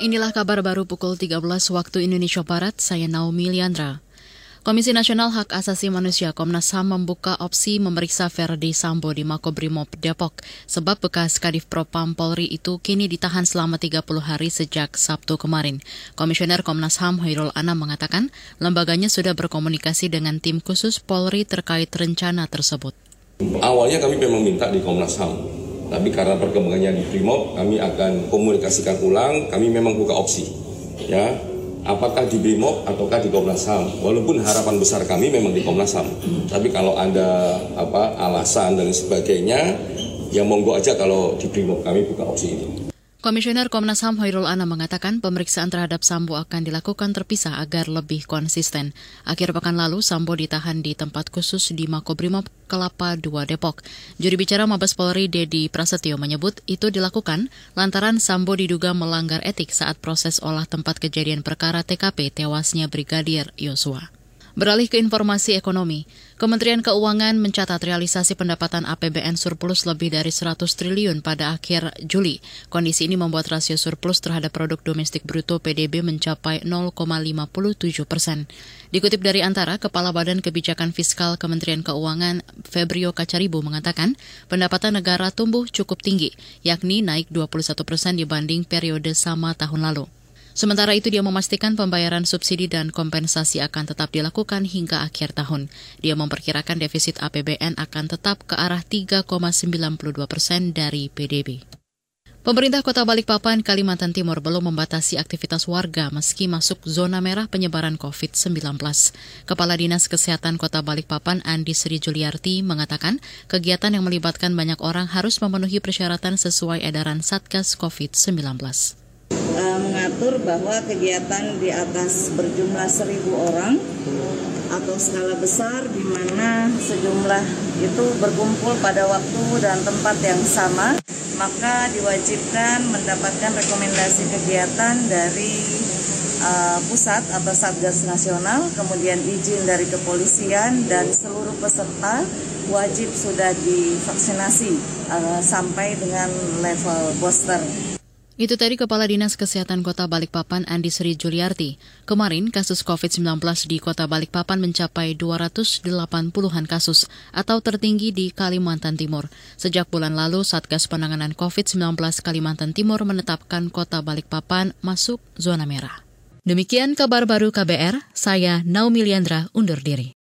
Inilah kabar baru pukul 13 waktu Indonesia Barat, saya Naomi Liandra. Komisi Nasional Hak Asasi Manusia Komnas HAM membuka opsi memeriksa Verdi Sambo di Makobrimob Depok sebab bekas Kadif Propam Polri itu kini ditahan selama 30 hari sejak Sabtu kemarin. Komisioner Komnas HAM Hoirul Anam mengatakan lembaganya sudah berkomunikasi dengan tim khusus Polri terkait rencana tersebut. Awalnya kami memang minta di Komnas HAM tapi karena perkembangannya di Brimob, kami akan komunikasikan ulang. Kami memang buka opsi, ya, apakah di Brimob ataukah di Komnas HAM. Walaupun harapan besar kami memang di Komnas HAM, tapi kalau ada apa alasan dan sebagainya, ya monggo aja kalau di Brimob kami buka opsi itu. Komisioner Komnas HAM Hoirul Ana mengatakan pemeriksaan terhadap Sambo akan dilakukan terpisah agar lebih konsisten. Akhir pekan lalu, Sambo ditahan di tempat khusus di Makobrimob Kelapa II Depok. Juri bicara Mabes Polri Dedi Prasetyo menyebut itu dilakukan lantaran Sambo diduga melanggar etik saat proses olah tempat kejadian perkara TKP tewasnya Brigadir Yosua. Beralih ke informasi ekonomi, Kementerian Keuangan mencatat realisasi pendapatan APBN surplus lebih dari 100 triliun pada akhir Juli. Kondisi ini membuat rasio surplus terhadap produk domestik bruto PDB mencapai 0,57 persen. Dikutip dari Antara, Kepala Badan Kebijakan Fiskal Kementerian Keuangan Febrio Kacaribu mengatakan pendapatan negara tumbuh cukup tinggi, yakni naik 21 persen dibanding periode sama tahun lalu. Sementara itu dia memastikan pembayaran subsidi dan kompensasi akan tetap dilakukan hingga akhir tahun. Dia memperkirakan defisit APBN akan tetap ke arah 3,92 persen dari PDB. Pemerintah Kota Balikpapan, Kalimantan Timur belum membatasi aktivitas warga meski masuk zona merah penyebaran COVID-19. Kepala Dinas Kesehatan Kota Balikpapan, Andi Sri Juliarti, mengatakan kegiatan yang melibatkan banyak orang harus memenuhi persyaratan sesuai edaran Satgas COVID-19 mengatur bahwa kegiatan di atas berjumlah seribu orang atau skala besar di mana sejumlah itu berkumpul pada waktu dan tempat yang sama maka diwajibkan mendapatkan rekomendasi kegiatan dari uh, pusat atau satgas nasional kemudian izin dari kepolisian dan seluruh peserta wajib sudah divaksinasi uh, sampai dengan level booster. Itu tadi Kepala Dinas Kesehatan Kota Balikpapan Andi Sri Juliarti. Kemarin kasus COVID-19 di Kota Balikpapan mencapai 280-an kasus atau tertinggi di Kalimantan Timur. Sejak bulan lalu Satgas Penanganan COVID-19 Kalimantan Timur menetapkan Kota Balikpapan masuk zona merah. Demikian kabar baru KBR, saya Naomi Liandra undur diri.